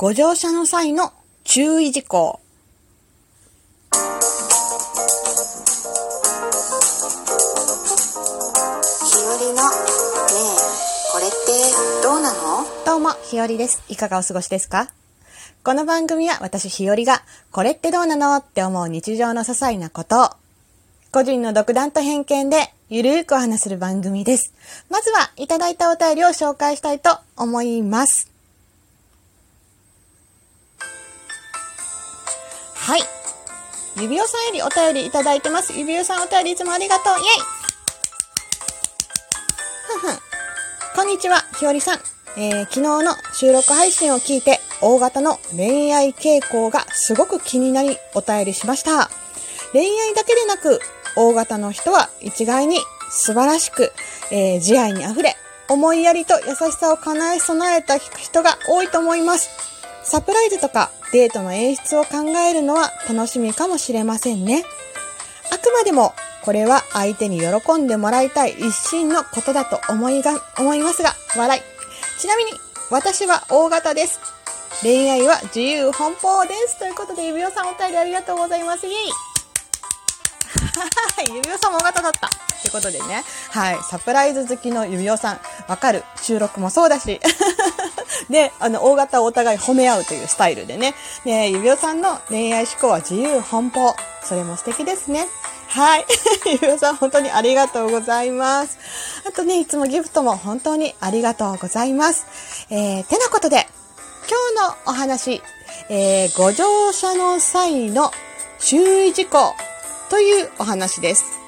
ご乗車の際の注意事項。日和のねえこれってどうなの？どうも、ひよりです。いかがお過ごしですか？この番組は私ひよりが、これってどうなの？って思う日常の些細なことを、個人の独断と偏見でゆるーくお話しする番組です。まずは、いただいたお便りを紹介したいと思います。指輪さんよりお便りいただいてます。指輪さんお便りいつもありがとう。イェイふんふん。こんにちは、ひよりさん。えー昨日の収録配信を聞いて、大型の恋愛傾向がすごく気になりお便りしました。恋愛だけでなく、大型の人は一概に素晴らしく、えー慈愛に溢れ、思いやりと優しさを叶え備えた人が多いと思います。サプライズとかデートの演出を考えるのは楽しみかもしれませんね。あくまでも、これは相手に喜んでもらいたい一心のことだと思いが、思いますが、笑い。ちなみに、私は大型です。恋愛は自由奔放です。ということで、指輪さんお便りありがとうございます。イェイ、指輪さんも大型だった。ということでね、はい、サプライズ好きの指輪さん、わかる。収録もそうだし。で、あの、大型をお互い褒め合うというスタイルでね。で、指輪さんの恋愛思考は自由奔放。それも素敵ですね。はい。指輪さん、本当にありがとうございます。あとね、いつもギフトも本当にありがとうございます。えー、てなことで、今日のお話、えー、ご乗車の際の注意事項というお話です。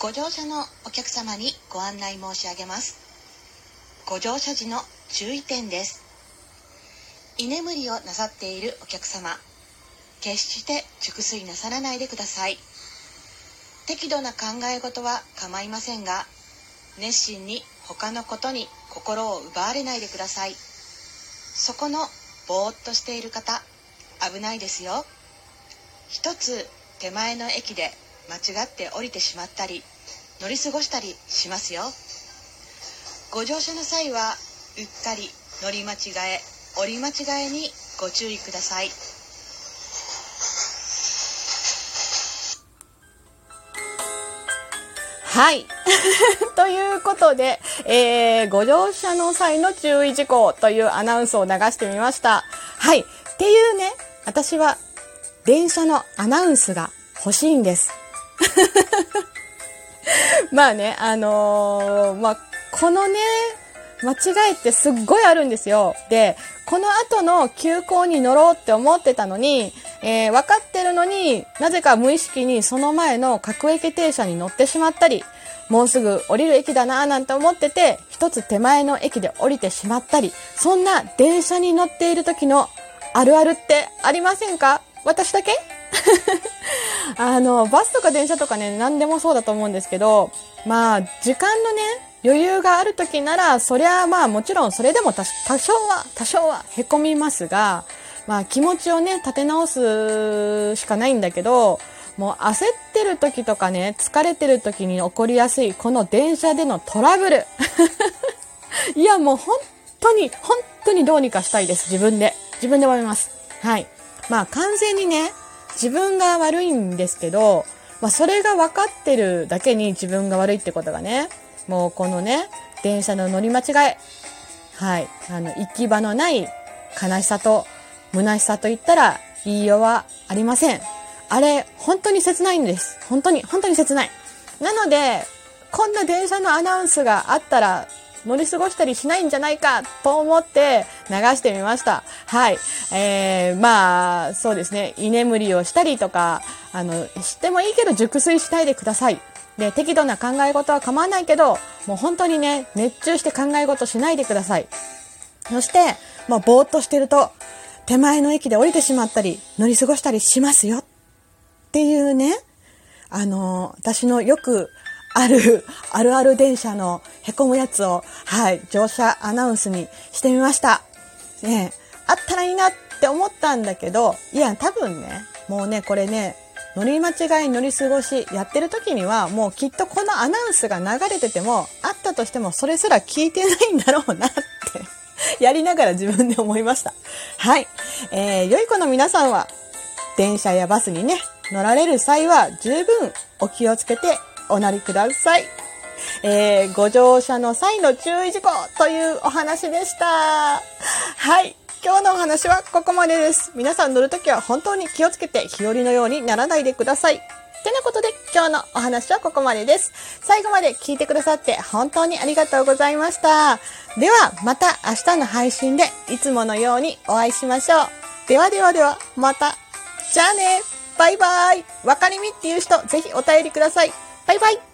ご乗車のお客様にご案内申し上げます。ご乗車時の注意点です。居眠りをなさっているお客様決して熟睡なさらないでください。適度な考え事は構いませんが熱心に他のことに心を奪われないでください。そこのぼーっとしている方危ないですよ。一つ手前の駅で間違って降りてしまったり乗り過ごしたりしますよご乗車の際はうっかり乗り間違え降り間違えにご注意くださいはい。ということで、えー、ご乗車の際の注意事項というアナウンスを流してみました。はい。っていうね、私は電車のアナウンスが欲しいんです。まあね、あのーまあ、このね、間違いってすっごいあるんですよ。で、この後の急行に乗ろうって思ってたのに、えー分かってるのになぜか無意識にその前の各駅停車に乗ってしまったり、もうすぐ降りる駅だなぁなんて思ってて、一つ手前の駅で降りてしまったり、そんな電車に乗っている時のあるあるってありませんか？私だけ？あの、バスとか電車とかね、何でもそうだと思うんですけど、まあ、時間のね、余裕がある時なら、そりゃまあもちろんそれでも多少は、多少は凹みますが、まあ気持ちをね、立て直すしかないんだけど、もう焦ってる時とかね、疲れてる時に起こりやすい、この電車でのトラブル。いや、もう本当に、本当にどうにかしたいです。自分で。自分で思います。はい。まあ完全にね、自分が悪いんですけど、まあそれが分かってるだけに自分が悪いってことがね、もうこのね、電車の乗り間違え。はい。あの、行き場のない悲しさと虚しさと言ったら言いようはありません。あれ、本当に切ないんです。本当に、本当に切ない。なので、こんな電車のアナウンスがあったら、乗り過ごしたりしないんじゃないかと思って流してみました。はい。えー、まあ、そうですね。居眠りをしたりとか、あの、してもいいけど熟睡しないでください。で、適度な考え事は構わないけど、もう本当にね、熱中して考え事しないでください。そして、まあ、ぼーっとしてると、手前の駅で降りてしまったり、乗り過ごしたりしますよ。っていうね、あの、私のよくある、あるある電車の凹むやつを、はい、乗車アナウンスにしてみました。ねあったらいいなって思ったんだけど、いや、多分ね、もうね、これね、乗り間違い乗り過ごしやってる時にはもうきっとこのアナウンスが流れててもあったとしてもそれすら聞いてないんだろうなって やりながら自分で思いました。はい。えー、良い子の皆さんは電車やバスにね、乗られる際は十分お気をつけておなりください。えー、ご乗車の際の注意事項というお話でした。はい。今日のお話はここまでです。皆さん乗るときは本当に気をつけて日和のようにならないでください。てなことで今日のお話はここまでです。最後まで聞いてくださって本当にありがとうございました。ではまた明日の配信でいつものようにお会いしましょう。ではではではまた。じゃあねバイバイわかりみっていう人ぜひお便りください。バイバイ。